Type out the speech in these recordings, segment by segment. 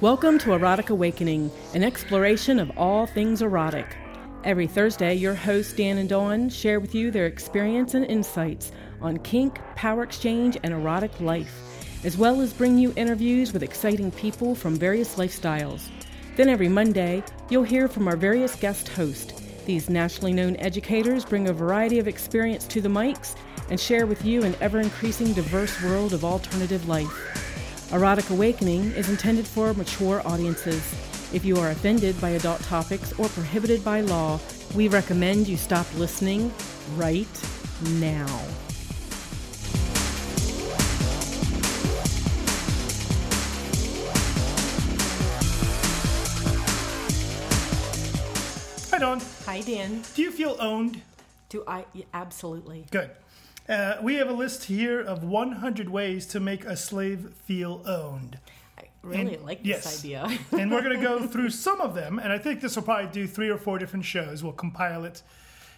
Welcome to Erotic Awakening, an exploration of all things erotic. Every Thursday, your hosts Dan and Dawn share with you their experience and insights on kink, power exchange, and erotic life, as well as bring you interviews with exciting people from various lifestyles. Then every Monday, you'll hear from our various guest hosts. These nationally known educators bring a variety of experience to the mics and share with you an ever increasing diverse world of alternative life. Erotic Awakening is intended for mature audiences. If you are offended by adult topics or prohibited by law, we recommend you stop listening right now. Hi, Dawn. Hi, Dan. Do you feel owned? Do I? yeah, absolutely. Good. Uh, we have a list here of 100 ways to make a slave feel owned. I really And- like yes. this idea. and we're going to go through some of them, and I think this will probably do three or four different shows. We'll compile it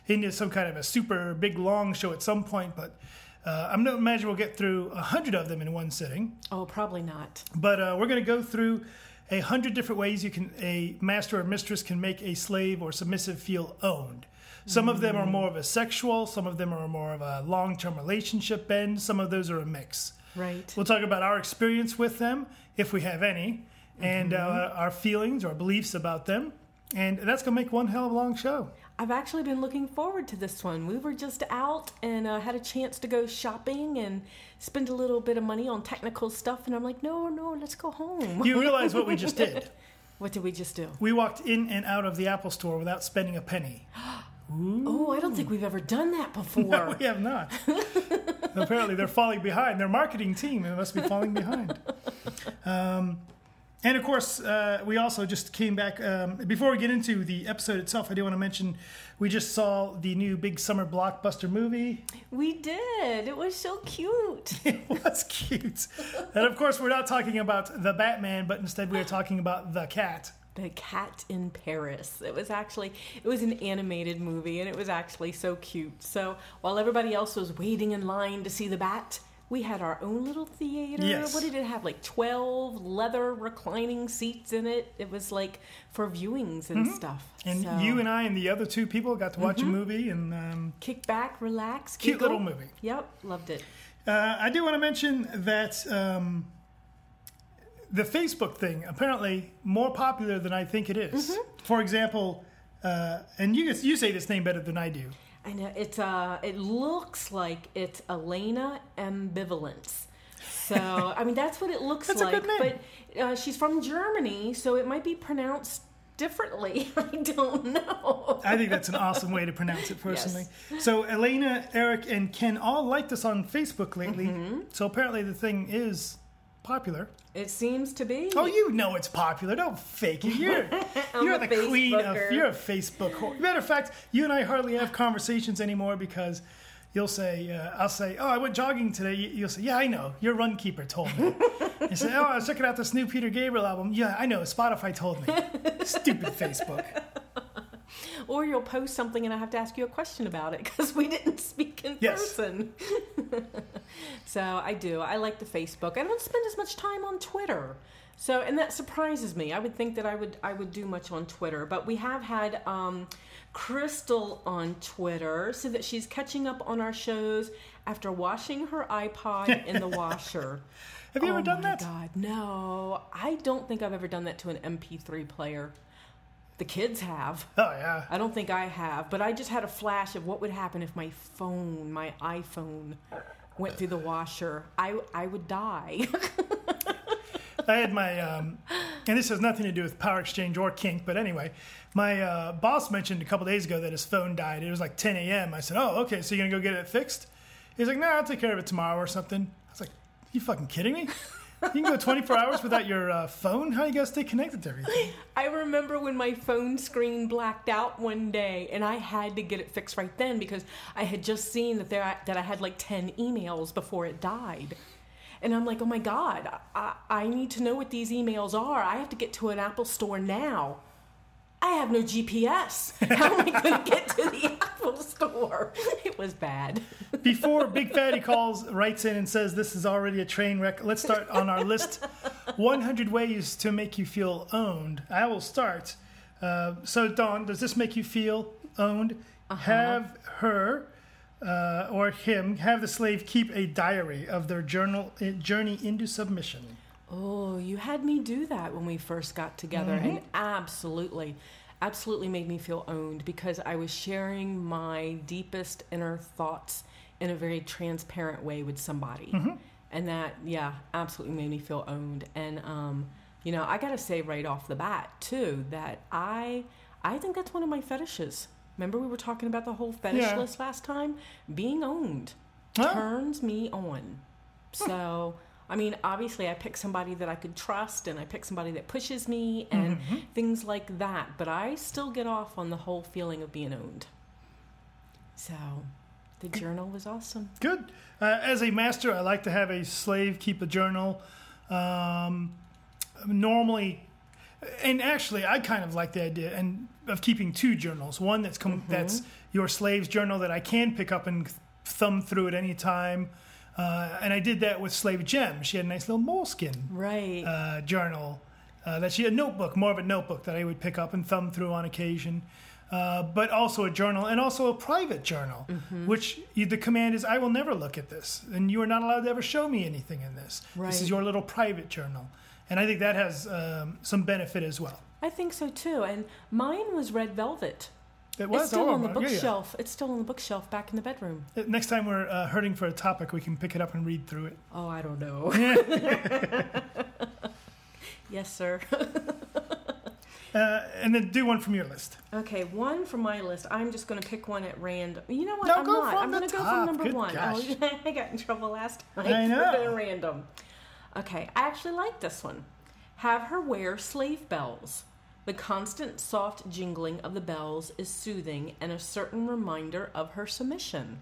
into some kind of a super big long show at some point, but uh, I'm not imagine we'll get through a hundred of them in one sitting. oh, probably not. But uh, we're going to go through a hundred different ways you can a master or mistress can make a slave or submissive feel owned. Some of them are more of a sexual, some of them are more of a long-term relationship bend, some of those are a mix. Right. We'll talk about our experience with them, if we have any, and uh, our feelings, or beliefs about them. And that's going to make one hell of a long show. I've actually been looking forward to this one. We were just out and uh, had a chance to go shopping and spend a little bit of money on technical stuff, and I'm like, no, no, let's go home. You realize what we just did? what did we just do? We walked in and out of the Apple store without spending a penny. Oh, I don't think we've ever done that before. No, we have not. Apparently, they're falling behind. Their marketing team must be falling behind. Um, and of course, uh, we also just came back. Um, before we get into the episode itself, I do want to mention we just saw the new big summer blockbuster movie. We did. It was so cute. It was cute. and of course, we're not talking about the Batman, but instead we are talking about the cat. The Cat in Paris. It was actually it was an animated movie and it was actually so cute. So while everybody else was waiting in line to see the bat, we had our own little theater. Yes. What did it have? Like twelve leather reclining seats in it. It was like for viewings and stuff. Mm-hmm. And So, you and I and the other two people got to watch a movie and um, kick back, relax, cute giggle. little movie. Yep, loved it. Uh, I do want to mention that um, the Facebook thing apparently more popular than I think it is. Mm-hmm. For example, uh, and you you say this name better than I do. I know it's uh it looks like it's Elena Ambivalence. So I mean that's what it looks That's a like. good name. But uh, she's from Germany, so it might be pronounced differently. I don't know. I think that's an awesome way to pronounce it personally. So Elena, Eric, and Ken all liked us on Facebook lately. Mm-hmm. So apparently the thing is popular. It seems to be. Oh, you know it's popular. Don't fake it. You're you're a the queen of Facebooker. you're a Facebook whore. Matter of fact, you and I hardly have conversations anymore because you'll say uh, I'll say, "Oh, I went jogging today." You- You'll say, "Yeah, I know. Your runkeeper told me." you say, "Oh, I was checking out this new Peter Gabriel album." Yeah, I know. Spotify told me. Stupid Facebook. Or you'll post something and I have to ask you a question about it because we didn't speak in Yes. person. So I do. I like the Facebook. I don't spend as much time on Twitter. So and that surprises me. I would think that I would I would do much on Twitter, but we have had um, Crystal on Twitter so that she's catching up on our shows after washing her iPod in the washer. Have you oh ever done my that? God, no. I don't think I've ever done that to an MP3 player. The kids have. Oh yeah. I don't think I have, but I just had a flash of what would happen if my phone, my iPhone, went through the washer. I I would die. I had my, um, and this has nothing to do with power exchange or kink, but anyway, my uh, boss mentioned a couple days ago that his phone died. It was like 10 a.m. I said, "Oh, okay, so you're gonna go get it fixed?" He's like, "No, I'll take care of it tomorrow or something." I was like, "You fucking kidding me? You can go 24 hours without your uh, phone? How you gonna stay connected to everything?" I remember when my phone screen blacked out one day, and I had to get it fixed right then because I had just seen that there that I had like ten emails before it died. And I'm like, oh my God, I, I need to know what these emails are. I have to get to an Apple store now. I have no GPS. How am I going to get to the Apple store. It was bad. Before Big Fatty calls, writes in and says this is already a train wreck. Let's start on our list 100 ways to make you feel owned. I will start. Uh, so, Dawn, does this make you feel owned? Have her uh, or him have the slave keep a diary of their journal uh, journey into submission. Oh, you had me do that when we first got together, and absolutely, absolutely made me feel owned because I was sharing my deepest inner thoughts in a very transparent way with somebody. And that, yeah, absolutely made me feel owned. And, um, you know, I got to say right off the bat, too, that I, I think that's one of my fetishes. Remember we were talking about the whole fetish Yeah. list last time? Being owned Huh? turns me on. So, I mean, obviously, I pick somebody that I could trust and I pick somebody that pushes me and things like that. But I still get off on the whole feeling of being owned. So, the journal was awesome. Good. Uh, as a master, I like to have a slave keep a journal. Um, normally, and actually, I kind of like the idea and of keeping two journals. One that's com- that's your slave's journal that I can pick up and thumb through at any time. Uh, and I did that with Slave Gem. She had a nice little moleskin Right. uh, journal uh, that she had a notebook, more of a notebook that I would pick up and thumb through on occasion. Uh, but also a journal and also a private journal, which you, the command is I will never look at this, and you are not allowed to ever show me anything in this. This is your little private journal, and I think that has um, some benefit as well. I think so too. And mine was red velvet. It was it's still oh, on the yeah, yeah. bookshelf. It's still on the bookshelf back in the bedroom. Uh, Next time we're uh, hurting for a topic, we can pick it up and read through it. Oh, I don't know. yes, sir. Uh, and then do one from your list. Okay, one from my list. I'm just going to pick one at random. You know what? No, I'm go not. from I'm going to go from number Good one. gosh. Oh, I got in trouble last time. I know. random. Okay, I actually like this one. Have her wear slave bells. The constant soft jingling of the bells is soothing and a certain reminder of her submission.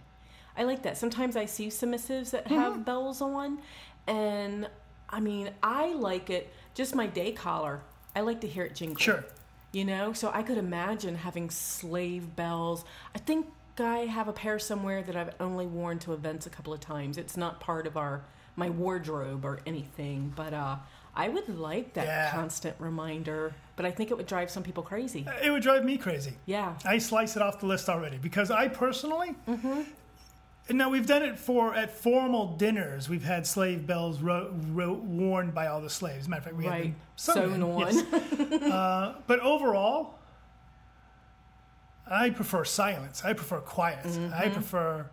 I like that. Sometimes I see submissives that have Mm-hmm. bells on, and I mean, I like it. Just my day collar. I like to hear it jingle. Sure. You know, so I could imagine having slave bells. I think I have a pair somewhere that I've only worn to events a couple of times. It's not part of our my wardrobe or anything, but uh, I would like that Yeah. constant reminder. But I think it would drive some people crazy. It would drive me crazy. Yeah. I slice it off the list already because I personally. Mm-hmm. And now we've done it for at formal dinners. We've had slave bells ro- ro- worn by all the slaves. As a matter of fact, we had Right. them Sewn on. yes. uh, but overall, I prefer silence. I prefer quiet. I prefer.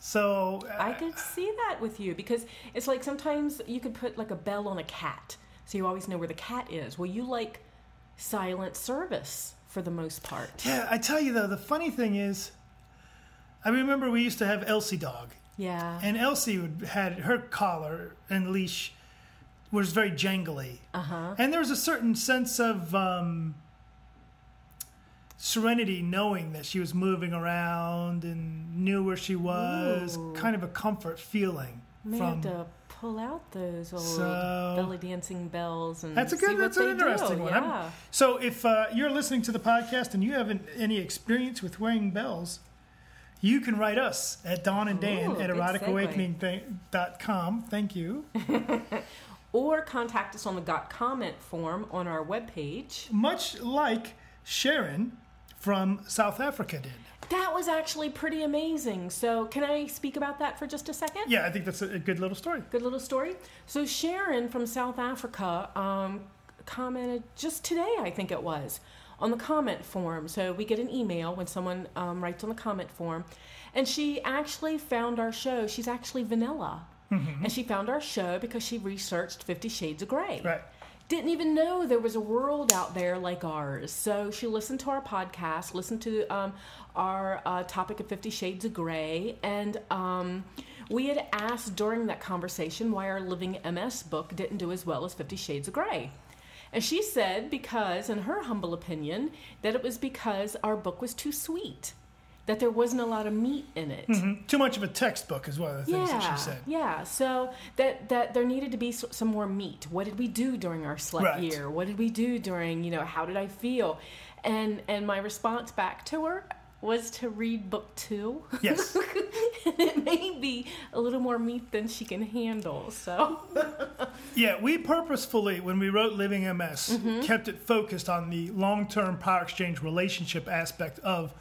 So Mm-hmm. I could see that with you because it's like sometimes you could put like a bell on a cat, so you always know where the cat is. Well, you like silent service for the most part. yeah, I tell you though, the funny thing is, I remember we used to have Elsie Dog, Yeah. And Elsie would, had her collar and leash was very jangly, Uh-huh. and there was a certain sense of um, serenity, knowing that she was moving around and knew where she was. Ooh. Kind of a comfort feeling May from. have to pull out those old So- belly dancing bells and That's a good. That's an interesting do. one. Yeah. So if uh, you're listening to the podcast and you haven't any experience with wearing bells, you can write us at Dawn and Dan Ooh, at eroticawakening.com. Thank you. Or contact us on the Got Comment form on our webpage. much like Sharon from South Africa did. That was actually pretty amazing. So, can I speak about that for just a second? Yeah, I think that's a, good little story. Good little story. So Sharon from South Africa um, commented just today, I think it was, on the comment form. So we get an email when someone um, writes on the comment form, and she actually found our show. She's actually vanilla, and she found our show because she researched Fifty Shades of Grey. Right. Didn't even know there was a world out there like ours. So she listened to our podcast, listened to um, our uh, topic of Fifty Shades of Grey, and um, we had asked during that conversation why our Living MS book didn't do as well as Fifty Shades of Grey. And she said, because, in her humble opinion, that it was because our book was too sweet, that there wasn't a lot of meat in it. Mhm. Too much of a textbook is one of the things Yeah, that she said. yeah. So that that there needed to be some more meat. What did we do during our slut Right. year? What did we do during you know? How did I feel? And and my response back to her was to read book two. Yes. it may be a little more meat than she can handle. So, Yeah, we purposefully, when we wrote Living MS, Mm-hmm. kept it focused on the long-term power exchange relationship aspect of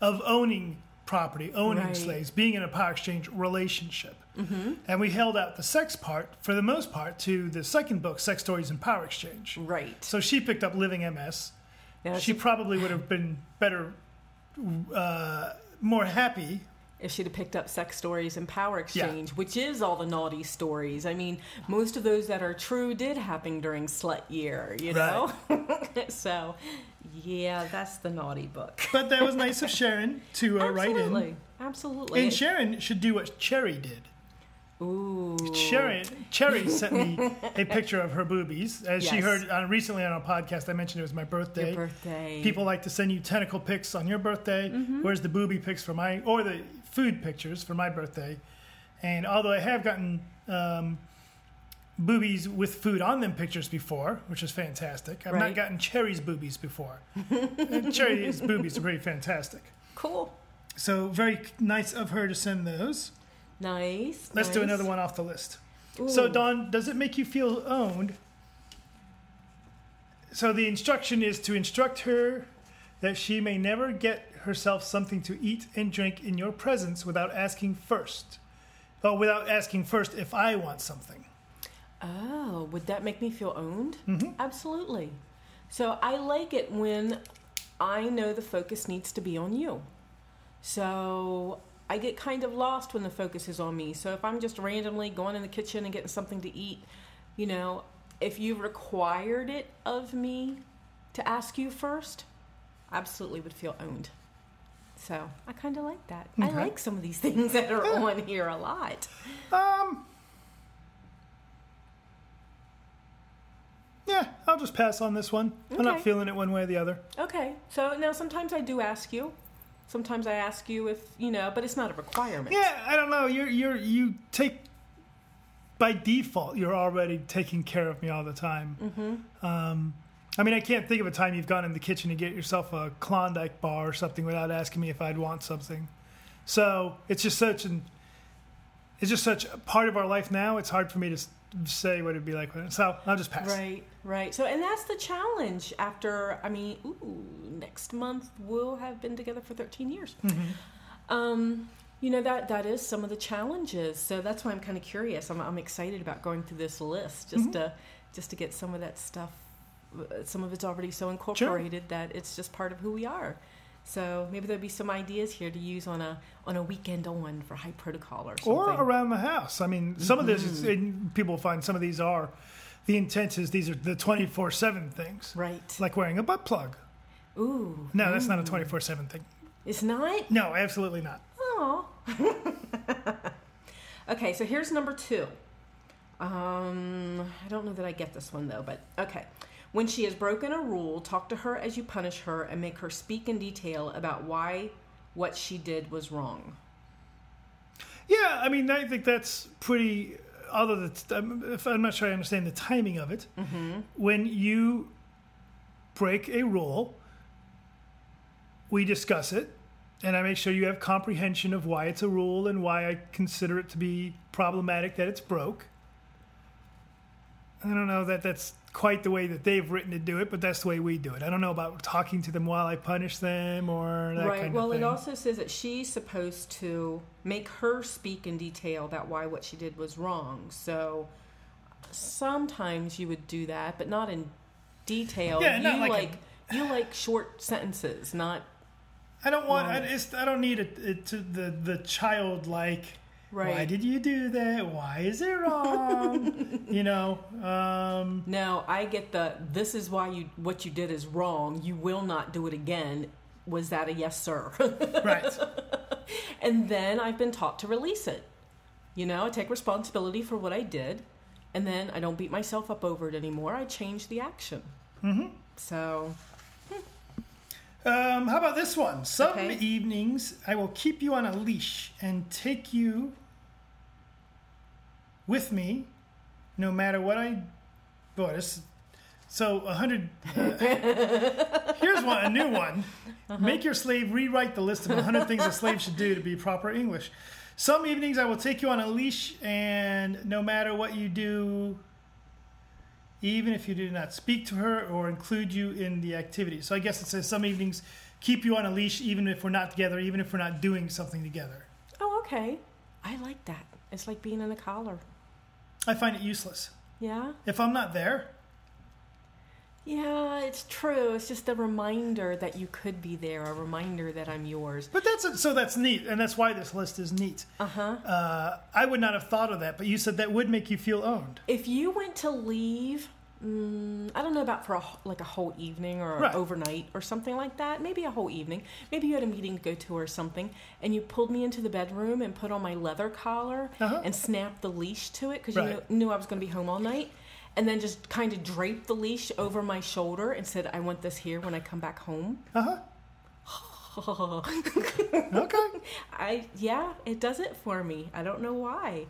of owning property, owning Right. slaves, being in a power exchange relationship. Mm-hmm. And we held out the sex part, for the most part, to the second book, Sex Stories and Power Exchange. right. So she picked up Living MS. She probably would have been better, uh, more happy. if she'd have picked up sex stories and power exchange, which is all the naughty stories. I mean, most of those that are true did happen during slut year, you know? so, yeah, that's the naughty book. But that was nice of Sharon to uh, write in. Absolutely. Absolutely. And Sharon should do what Cherry did. Ooh. Sharon, Cherry sent me a picture of her boobies. As she heard uh, recently on a podcast, I mentioned it was my birthday. Your birthday. People like to send you tentacle pics on your birthday. Mm-hmm. Where's the booby pics for my, or the food pictures for my birthday? And although I have gotten um, boobies with food on them pictures before, which is fantastic, I've not gotten Cherry's boobies before. Cherry's boobies are pretty fantastic. Cool. So very nice of her to send those. Nice. Let's do another one off the list. So, Dawn, does it make you feel owned? So, the instruction is to instruct her that she may never get herself something to eat and drink in your presence without asking first. Oh, without asking first if I want something. Oh, would that make me feel owned? Mm-hmm. Absolutely. So I like it when I know the focus needs to be on you. So I get kind of lost when the focus is on me. So if I'm just randomly going in the kitchen and getting something to eat, you know, if you required it of me to ask you first, I absolutely would feel owned. So I kind of like that. I like some of these things that are on here a lot. Um, yeah, I'll just pass on this one. I'm not feeling it one way or the other. Okay. So now sometimes I do ask you. Sometimes I ask you if, you know, but it's not a requirement. Yeah, I don't know. You're you're you take by default. You're already taking care of me all the time. Mm-hmm. Um, I mean, I can't think of a time you've gone in the kitchen to get yourself a Klondike bar or something without asking me if I'd want something. So it's just such an it's just such a part of our life now. It's hard for me to say what it'd be like. So I'll just pass. Right, right. So, and that's the challenge after, I mean, ooh, next month we'll have been together for 13 years. Um, you know, that that is some of the challenges. So that's why I'm kind of curious. I'm, I'm excited about going through this list just to just to get some of that stuff. uh, Some of it's already so incorporated that it's just part of who we are. So maybe there'll be some ideas here to use on a on a weekend on for high protocol or something. or around the house. I mean, some of this is, and people find some of these are the intent is these are the twenty four seven things, right. like wearing a butt plug. Ooh, No, that's not a twenty four seven thing. it's not. No, absolutely not. Oh. okay, so here's number two. Um, I don't know that I get this one though, but okay. When she has broken a rule, talk to her as you punish her and make her speak in detail about why what she did was wrong. Yeah, I mean, I think that's pretty. Although that's, I'm, um, if I'm not sure I understand the timing of it. Mm-hmm. When you break a rule, we discuss it, and I make sure you have comprehension of why it's a rule and why I consider it to be problematic that it's broke. I don't know that that's quite the way that they've written to do it, but that's the way we do it. I don't know about talking to them while I punish them or that right. kind well, of thing. it also says that she's supposed to make her speak in detail about why what she did was wrong. So sometimes you would do that, but not in detail. Yeah, you not like a- you like short sentences, not I don't want. I, it's, I don't need it, it to the the childlike. Why did you do that? Why is it wrong? you know. Um, No, I get the this is why you what you did is wrong. You will not do it again. Was that a yes, sir? right. and then I've been taught to release it. You know, I take responsibility for what I did, and then I don't beat myself up over it anymore. I change the action. Mm-hmm. So, Um, how about this one? Some Okay. evenings I will keep you on a leash and take you with me, no matter what I. Boy, this So a hundred. Uh, here's one, a new one. Make your slave rewrite the list of a 100 things a slave should do to be proper English. Some evenings I will take you on a leash, and no matter what you do, even if you do not speak to her or include you in the activity. So I guess it says some evenings keep you on a leash, even if we're not together, even if we're not doing something together. Oh, okay. I like that. It's like being in a collar. I find it useless. Yeah? If I'm not there, Yeah, it's true. It's just a reminder that you could be there, a reminder that I'm yours. but that's so that's neat, and that's why this list is neat. Uh-huh. Uh, I would not have thought of that, but you said that would make you feel owned. If you went to leave, mm, I don't know about for a, like a whole evening or Right. overnight or something like that. Maybe a whole evening. Maybe you had a meeting to go to or something, and you pulled me into the bedroom and put on my leather collar Uh-huh. and snapped the leash to it because Right. you knew, knew I was going to be home all night. And then just kind of draped the leash over my shoulder and said, "I want this here when I come back home." Uh huh. Okay. I yeah, it does it for me. I don't know why.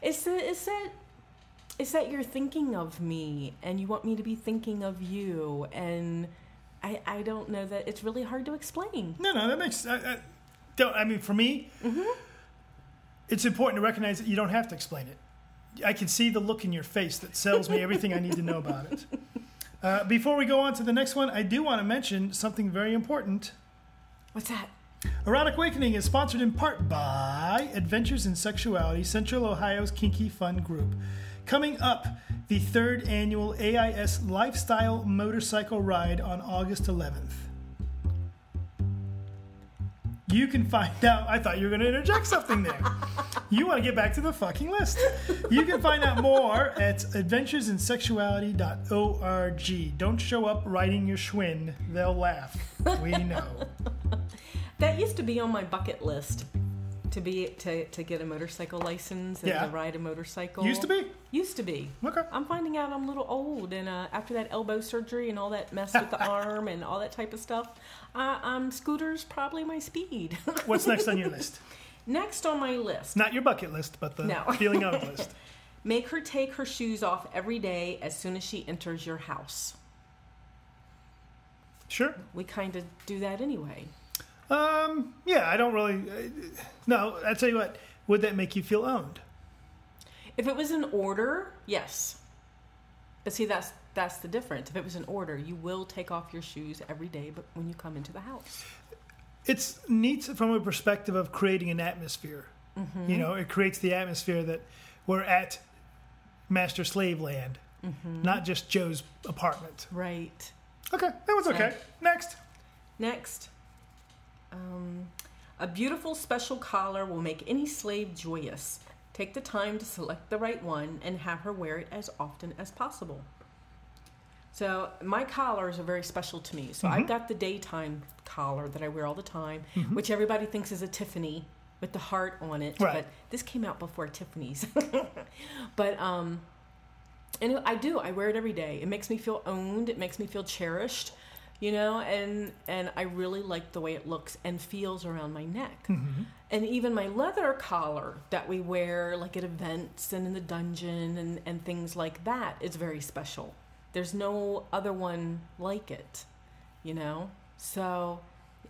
It's that it's that it's that you're thinking of me and you want me to be thinking of you and I I don't know that it's really hard to explain. No, no, that makes. I, I, don't. I mean, for me, it's important to recognize that you don't have to explain it. I can see the look in your face that sells me everything I need to know about it. Uh, before we go on to the next one, I do want to mention something very important. What's that? Erotic Awakening is sponsored in part by Adventures in Sexuality, Central Ohio's kinky fun group. Coming up, the third annual AIS Lifestyle Motorcycle Ride on August 11th. You can find out. I thought you were going to interject something there. You want to get back to the fucking list. You can find out more at adventuresinsexuality.org. Don't show up riding your Schwinn. They'll laugh. We know. That used to be on my bucket list. To be to, to get a motorcycle license and Yeah. to ride a motorcycle. Used to be? Used to be. Okay. I'm finding out I'm a little old, and uh, after that elbow surgery and all that mess with the arm and all that type of stuff, uh, um, scooter's probably my speed. What's next on your list? Next on my list, Not your bucket list, but the No. feeling of list. make her take her shoes off every day as soon as she enters your house. Sure. We kind of do that anyway. Um, yeah, I don't really. Uh, no, I tell you what. Would that make you feel owned? If it was an order, yes. But see, that's that's the difference. If it was an order, you will take off your shoes every day, but when you come into the house, It's neat from a perspective of creating an atmosphere. Mm-hmm. You know, it creates the atmosphere that we're at master slave land, not just Joe's apartment. right? Okay, that was okay. Next. Next, um, a beautiful special collar will make any slave joyous. Take the time to select the right one and have her wear it as often as possible. So my collars are very special to me. So Mm-hmm. I've got the daytime collar that I wear all the time, which everybody thinks is a Tiffany with the heart on it. Right. But this came out before Tiffany's. but um, and I do. I wear it every day. It makes me feel owned. It makes me feel cherished, you know. And and I really like the way it looks and feels around my neck. And even my leather collar that we wear, like at events and in the dungeon and and things like that, is very special. There's no other one like it, you know. So,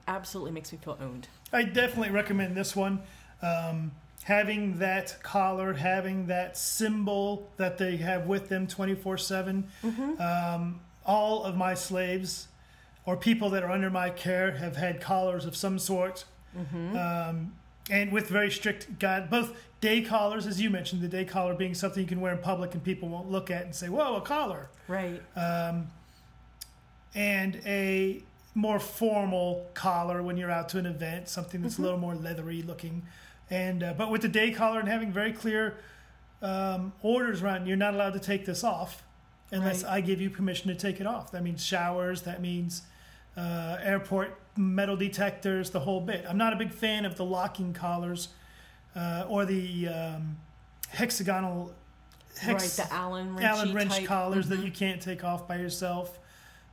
absolutely makes me feel owned. I definitely recommend this one. Um, having that collar, having that symbol that they have with them 24 7. Um, all of my slaves or people that are under my care have had collars of some sort. Um, and with very strict guide, both day collars, as you mentioned, the day collar being something you can wear in public and people won't look at and say, whoa, a collar Right. and a more formal collar when you're out to an event, something that's Mm-hmm. a little more leathery looking. And uh, but with the day collar and having very clear um, orders around, you're not allowed to take this off unless Right. I give you permission to take it off. That means showers. That means uh, airport metal detectors, the whole bit. I'm not a big fan of the locking collars uh, or the um, hexagonal. Hex, right. The Allen wrench. Allen wrench collars Mhm. that you can't take off by yourself.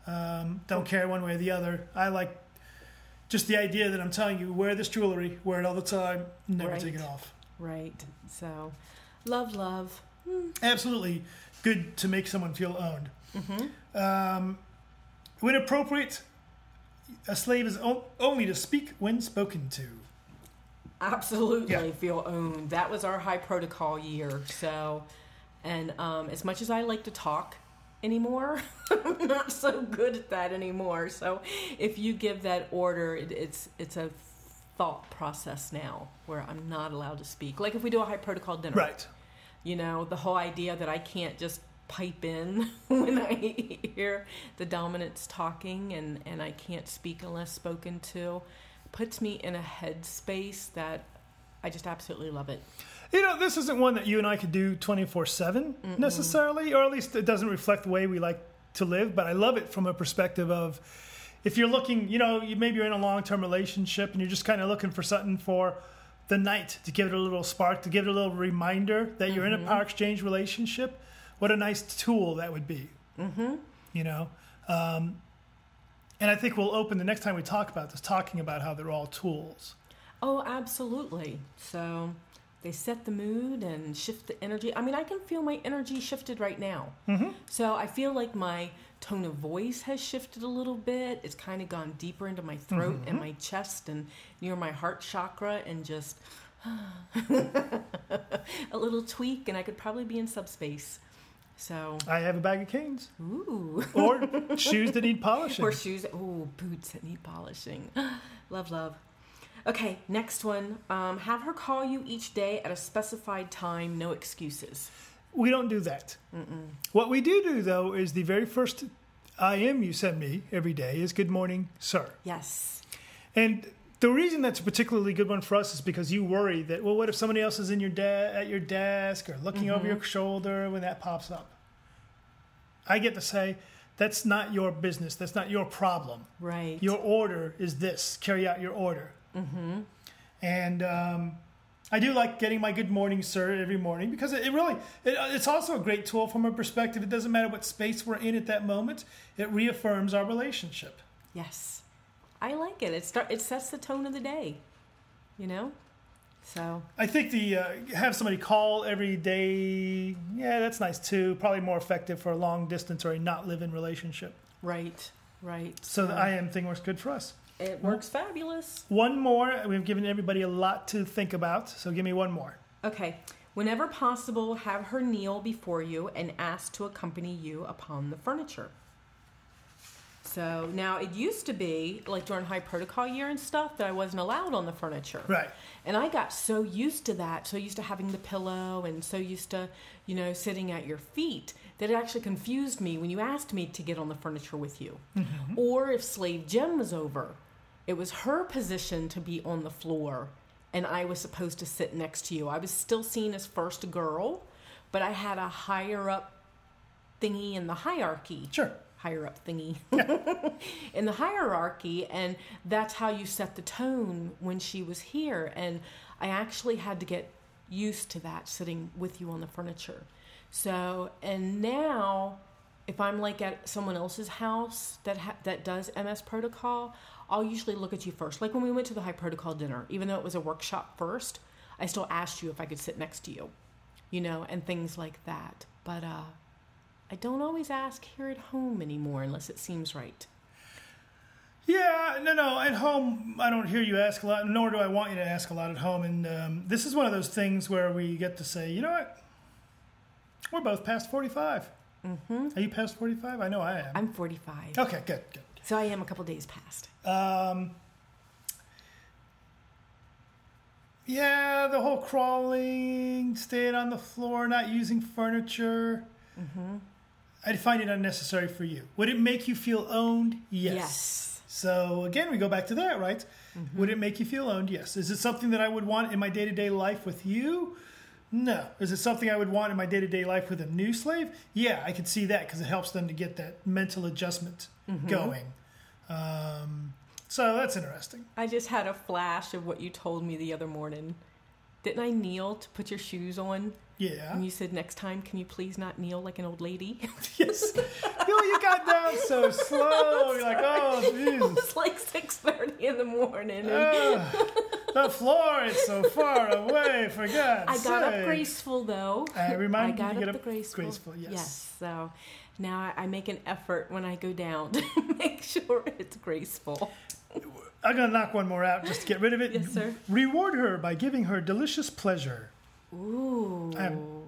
Um, don't care one way or the other. I like just the idea that I'm telling you, wear this jewelry, wear it all the time, never take it off. Right. So, love, love. Absolutely. good to make someone feel owned. Um, when appropriate, a slave is o- only to speak when spoken to. Absolutely Yeah. feel owned. That was our high protocol year. So, and um, as much as I like to talk anymore, I'm not so good at that anymore. So, if you give that order, it, it's it's a thought process now where I'm not allowed to speak. Like if we do a high protocol dinner, Right. you know, the whole idea that I can't just pipe in when I hear the dominants talking and, and I can't speak unless spoken to puts me in a headspace that I just absolutely love it. You know, this isn't one that you and I could do 24 7 necessarily, or at least it doesn't reflect the way we like to live. But I love it from a perspective of if you're looking, you know, you, maybe you're in a long term relationship and you're just kind of looking for something for the night to give it a little spark, to give it a little reminder that you're in a mm-hmm. power exchange relationship. What a nice tool that would be. Mm-hmm. You know? Um, and I think we'll open the next time we talk about this, talking about how they're all tools. Oh, absolutely. So they set the mood and shift the energy. I mean, I can feel my energy shifted right now. Mm-hmm. So I feel like my tone of voice has shifted a little bit. It's kind of gone deeper into my throat and my chest and near my heart chakra and just a little tweak, and I could probably be in subspace. So, I have a bag of canes ooh. or shoes that need polishing. Or shoes. Oh, boots that need polishing. love, love. Okay, next one. Um, have her call you each day at a specified time, no excuses. We don't do that. What we do do, though, is the very first IM you send me every day is good morning, sir. Yes. And the reason that's a particularly good one for us is because you worry that, well, what if somebody else is in your de- at your desk or looking over your shoulder when that pops up? I get to say, that's not your business. That's not your problem. Right. Your order is this. Carry out your order. Mm-hmm. And um, I do like getting my good morning, sir, every morning because it, it really it, it's also a great tool from a perspective. It doesn't matter what space we're in at that moment. It reaffirms our relationship. yes. I like it. It start. It sets the tone of the day. You know. So I think the uh, have somebody call every day. Yeah, that's nice too. Probably more effective for a long distance or a not live in relationship. right, right. So the IM thing works good for us. it works fabulous. One more. We've given everybody a lot to think about. So give me one more. Okay. Whenever possible, have her kneel before you and ask to accompany you upon the furniture. So now it used to be like during high protocol year and stuff that I wasn't allowed on the furniture. Right. And I got so used to that, so used to having the pillow and so used to, you know, sitting at your feet that it actually confused me when you asked me to get on the furniture with you. Mm-hmm. Or if Slave Jen was over, it was her position to be on the floor and I was supposed to sit next to you. I was still seen as first girl, but I had a higher up thingy in the hierarchy Sure. Higher up thingy in the hierarchy and that's how you set the tone when she was here and i actually had to get used to that sitting with you on the furniture. So and now if i'm like at someone else's house that ha- that does ms protocol i'll usually look at you first. Like when we went to the high protocol dinner even though it was a workshop first i still asked you if i could sit next to you you know and things like that. But uh I don't always ask here at home anymore unless it seems right. Yeah, no, no. At home, I don't hear you ask a lot, nor do I want you to ask a lot at home. And um, this is one of those things where we get to say, you know what? We're both past 45. Mm-hmm. Are you past 45? I know I am. I'm 45, okay, good, good. so I am a couple days past. Um, yeah, the whole crawling, staying on the floor, not using furniture. I find it unnecessary for you. Would it make you feel owned? Yes. Yes. So again, we go back to that, right? Would it make you feel owned? Yes. Is it something that I would want in my day to day life with you? No. Is it something I would want in my day to day life with a new slave? Yeah, I could see that because it helps them to get that mental adjustment going. Um, so that's interesting. I just had a flash of what you told me the other morning. Didn't I kneel to put your shoes on? Yeah. And you said, next time, can you please not kneel like an old lady? yes. you, you got down so slow. You're like, oh, it was like 6.30 in the morning. And Ah. the floor is so far away. For God's I got sake. up graceful though. I remind I got you to up get the up graceful. graceful, yes. So now I I make an effort when I go down to make sure it's graceful. I'm gonna knock one more out just to get rid of it. Yes, sir. Reward her by giving her delicious pleasure. Ooh. Um,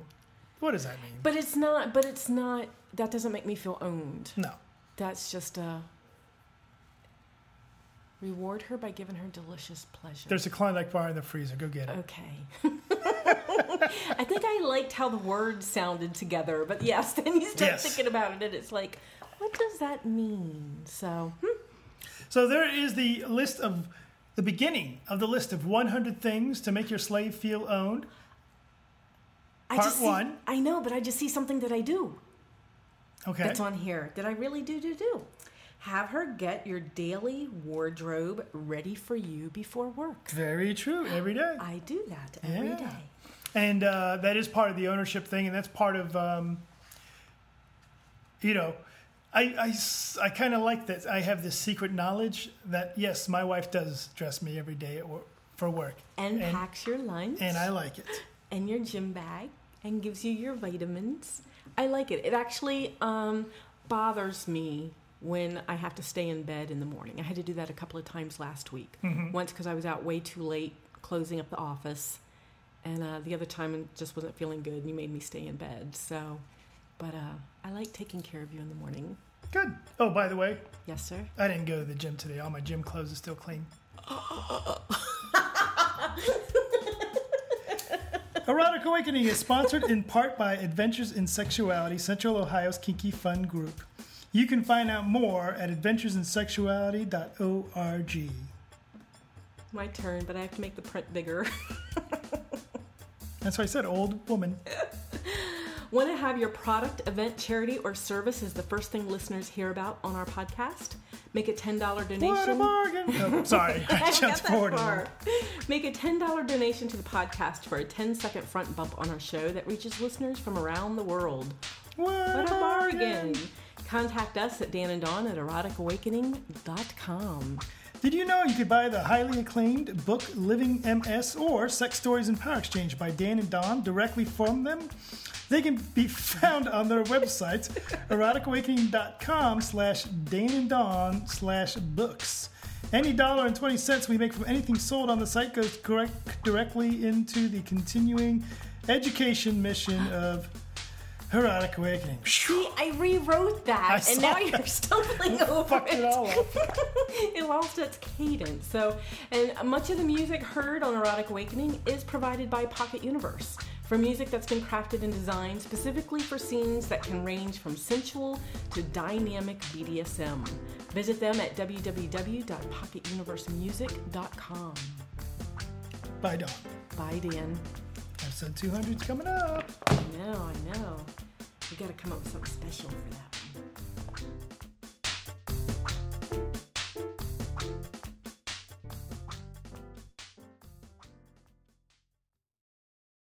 What does that mean? But it's not. But it's not. That doesn't make me feel owned. No. That's just a. Reward her by giving her delicious pleasure. There's a Klondike bar in the freezer. Go get it. Okay. I think I liked how the words sounded together, but yes, then you start Yes. thinking about it, and it's like, what does that mean? So, hmm, So there is the list of the beginning of the list of 100 things to make your slave feel owned. I Part see- one. I know, but I just see something that I do Okay. that's on here that I really do do do. Have her get your daily wardrobe ready for you before work. Very true. Every day. I do that every day. Yeah. And uh, that is part of the ownership thing, and that's part of, um, you know, I, I, I kind of like that. I have this secret knowledge that, yes, my wife does dress me every day at work, for work. And, And- packs your lunch. And I like it. and your gym bag and gives you your vitamins. I like it. It actually um, bothers me when I have to stay in bed in the morning. I had to do that a couple of times last week. Once because I was out way too late closing up the office, and uh, the other time just wasn't feeling good, and you made me stay in bed. So, but uh, I like taking care of you in the morning. Good. Oh, by the way, Yes, sir. I didn't go to the gym today. All my gym clothes are still clean. Erotic Awakening is sponsored in part by Adventures in Sexuality, Central Ohio's kinky fun group. You can find out more at adventuresinsexuality.org. My turn, but I have to make the print bigger. That's why I said old woman. Want to have your product, event, charity, or service as the first thing listeners hear about on our podcast? Make a $10 donation. What a bargain! Oh, sorry, I jumped forward. far. Make a $10 donation to the podcast for a 10 second front bump on our show that reaches listeners from around the world. What, What a bargain! Contact us at Dan and Dawn at eroticawakening.com. Did you know you could buy the highly acclaimed book Living MS or Sex Stories and Power Exchange by Dan and Dawn directly from them? They can be found on their website, eroticawakening.com slash Dan and Dawn slash books. Any dollar and 20 cents we make from anything sold on the site goes correct, directly into the continuing education mission of Erotic Awakening. See, I rewrote that, I and now you're stumbling over it all up. it lost its cadence. So, and much of the music heard on Erotic Awakening is provided by Pocket Universe. For music that's been crafted and designed specifically for scenes that can range from sensual to dynamic BDSM. Visit them at www.pocketuniversemusic.com. Bye, Dawn. Bye, Dan. Episode 200's coming up. I know, I know. We gotta come up with something special for that one.